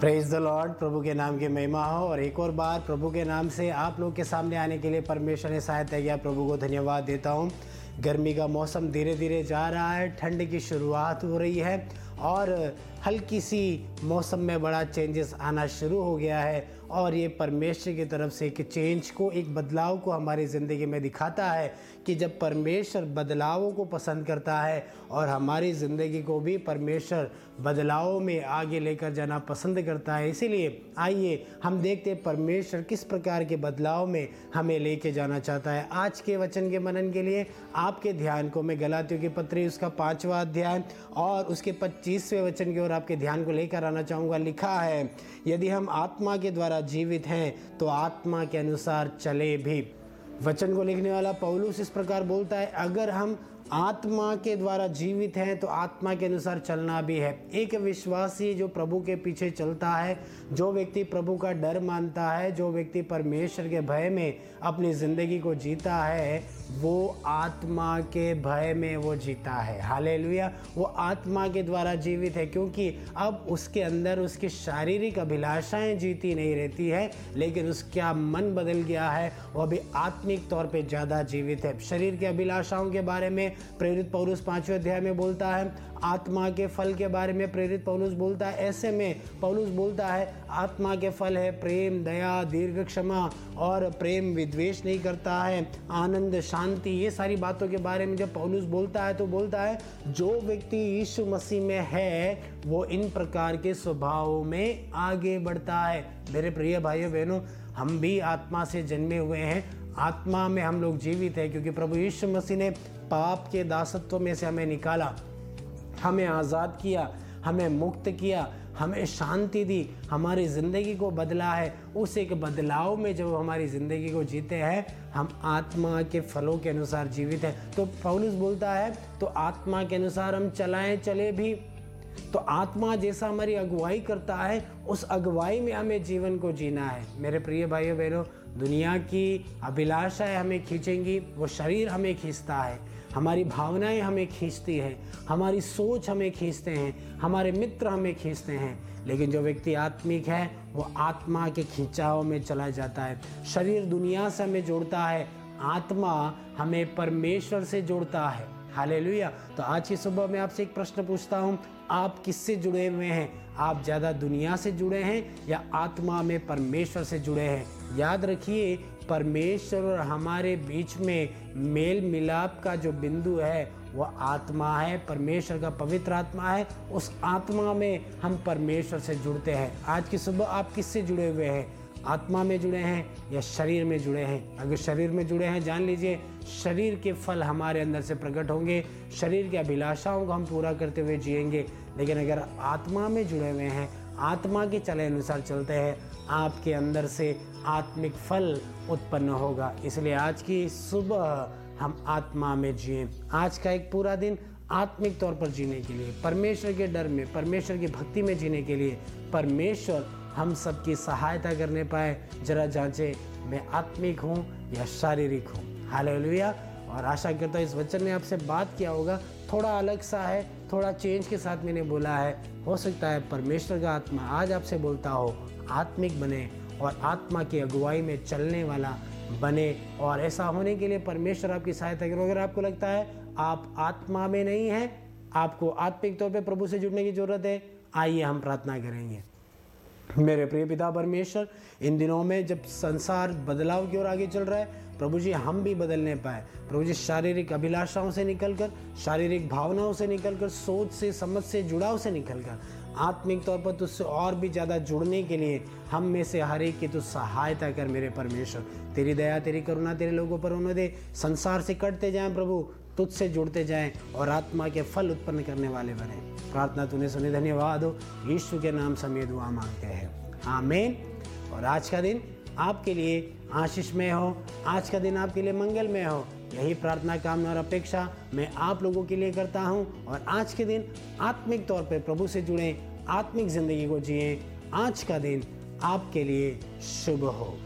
Praise the Lord प्रभु के नाम की महिमा हो। और एक और बार प्रभु के नाम से आप लोग के सामने आने के लिए परमेश्वर ने सहायता किया प्रभु को धन्यवाद देता हूँ। गर्मी का मौसम धीरे धीरे जा रहा है, ठंड की शुरुआत हो रही है। और हल्की सी मौसम में बड़ा चेंजेस आना शुरू हो गया है और ये परमेश्वर की तरफ़ से एक चेंज को, एक बदलाव को हमारी ज़िंदगी में दिखाता है कि जब परमेश्वर बदलावों को पसंद करता है और हमारी ज़िंदगी को भी परमेश्वर बदलावों में आगे लेकर जाना पसंद करता है। इसीलिए आइए हम देखते हैं परमेश्वर किस प्रकार के बदलाव में हमें लेके जाना चाहता है। आज के वचन के मनन के लिए आपके ध्यान को मैं गलातियों की पत्री उसका पाँचवा अध्याय और उसके पच्चीसवें वचन की ओर आपके ध्यान को लेकर आना चाहूँगा। लिखा है, यदि हम आत्मा के द्वारा जीवित हैं तो आत्मा के अनुसार चले भी। वचन को लिखने वाला पौलुस इस प्रकार बोलता है, अगर हम आत्मा के द्वारा जीवित हैं तो आत्मा के अनुसार चलना भी है। एक विश्वासी जो प्रभु के पीछे चलता है, जो व्यक्ति प्रभु का डर मानता है, जो व्यक्ति परमेश्वर के भय में अपनी ज़िंदगी को जीता है, वो आत्मा के भय में वो जीता है। हाले वो आत्मा के द्वारा जीवित है, क्योंकि अब उसके अंदर उसकी शारीरिक अभिलाषाएँ जीती नहीं रहती है, लेकिन उसका मन बदल गया है, वो अभी आत्मिक तौर पे ज़्यादा जीवित है। शरीर की अभिलाषाओं के बारे में प्रेरित पौरुष पाँचवें अध्याय में बोलता है, आत्मा के फल के बारे में प्रेरित पौलुस बोलता है। ऐसे में पौलुस बोलता है, आत्मा के फल है प्रेम, दया, दीर्घ क्षमा और प्रेम विद्वेश नहीं करता है, आनंद, शांति, ये सारी बातों के बारे में जब पौलुस बोलता है तो बोलता है, जो व्यक्ति यीशु मसीह में है, वो इन प्रकार के स्वभावों में आगे बढ़ता है। मेरे प्रिय भाइयों, बहनों, हम भी आत्मा से जन्मे हुए हैं। आत्मा में हम लोग जीवित हैं, क्योंकि प्रभु यीशु मसीह ने पाप के दासत्व में से हमें निकाला, हमें आज़ाद किया, हमें मुक्त किया, हमें शांति दी, हमारी ज़िंदगी को बदला है। उस एक बदलाव में जब हमारी ज़िंदगी को जीते हैं, हम आत्मा के फलों के अनुसार जीवित हैं। तो पौलुस बोलता है तो आत्मा के अनुसार हम चलाएँ, चले भी। तो आत्मा जैसा हमारी अगुवाई करता है, उस अगुवाई में हमें जीवन को जीना है। मेरे प्रिय भाइयों, बहनों दुनिया की अभिलाषाएँ हमें खींचेंगी, वो शरीर हमें खींचता है, हमारी भावनाएँ हमें खींचती है, हमारी सोच हमें खींचते हैं, हमारे मित्र हमें खींचते हैं। लेकिन जो व्यक्ति आत्मिक है, वो आत्मा के खिंचाव में चला जाता है। शरीर दुनिया से हमें जोड़ता है, आत्मा हमें परमेश्वर से जोड़ता है। हाले तो आज की सुबह मैं आपसे एक प्रश्न पूछता हूँ आप किससे जुड़े हुए हैं? आप ज़्यादा दुनिया से जुड़े हैं या आत्मा में परमेश्वर से जुड़े हैं? याद रखिए, परमेश्वर और हमारे बीच में मेल मिलाप का जो बिंदु है, वह आत्मा है। परमेश्वर का पवित्र आत्मा है। उस आत्मा में हम परमेश्वर से जुड़ते हैं। आज की सुबह आप किससे जुड़े हुए हैं? आत्मा में जुड़े हैं या शरीर में जुड़े हैं? अगर शरीर में जुड़े हैं, जान लीजिए, शरीर के फल हमारे अंदर से प्रकट होंगे, शरीर की अभिलाषाओं को हम पूरा करते हुए जिएँगे। लेकिन अगर आत्मा में जुड़े हुए हैं, आत्मा के चले अनुसार चलते हैं, आपके अंदर से आत्मिक फल उत्पन्न होगा। इसलिए आज की सुबह हम आत्मा में जिए। आज का एक पूरा दिन आत्मिक तौर पर जीने के लिए, परमेश्वर के डर में, परमेश्वर की भक्ति में जीने के लिए, परमेश्वर हम सबकी सहायता करने पाए। जरा जांचे, मैं आत्मिक हूँ या शारीरिक हूँ? हाल और आशा करता हूँ इस वचन ने आपसे बात किया होगा। थोड़ा अलग सा है, थोड़ा चेंज के साथ मैंने बोला है। हो सकता है परमेश्वर का आत्मा आज आपसे बोलता हो, आत्मिक बने और आत्मा की अगुवाई में चलने वाला बने। और ऐसा होने के लिए परमेश्वर आपकी सहायता करो। अगर आपको लगता है आप आत्मा में नहीं हैं, आपको आत्मिक तौर पे प्रभु से जुड़ने की ज़रूरत है, आइए हम प्रार्थना करेंगे। मेरे प्रिय पिता परमेश्वर, इन दिनों में जब संसार बदलाव की ओर आगे चल रहा है, प्रभु जी, हम भी बदलने पाए। प्रभु जी, शारीरिक अभिलाषाओं से निकलकर, शारीरिक भावनाओं से निकलकर, सोच से, समझ से, जुड़ाव से निकलकर, आत्मिक तौर पर तुझसे और भी ज़्यादा जुड़ने के लिए हम में से हर एक की तू सहायता कर मेरे परमेश्वर। तेरी दया, तेरी करुणा तेरे लोगों पर होने दे। संसार से कटते जाएँ प्रभु तुझसे जुड़ते जाएँ और आत्मा के फल उत्पन्न करने वाले बने। प्रार्थना तूने सुनी, धन्यवाद हो। यीशु के नाम समेत दुआ मांगते हैं। आमेन। और आज का दिन आपके लिए आशीषमय हो। आज का दिन आपके लिए मंगलमय हो। यही प्रार्थना, कामना और अपेक्षा मैं आप लोगों के लिए करता हूँ। और आज के दिन आत्मिक तौर पर प्रभु से जुड़े, आत्मिक ज़िंदगी को जिए। आज का दिन आपके लिए शुभ हो।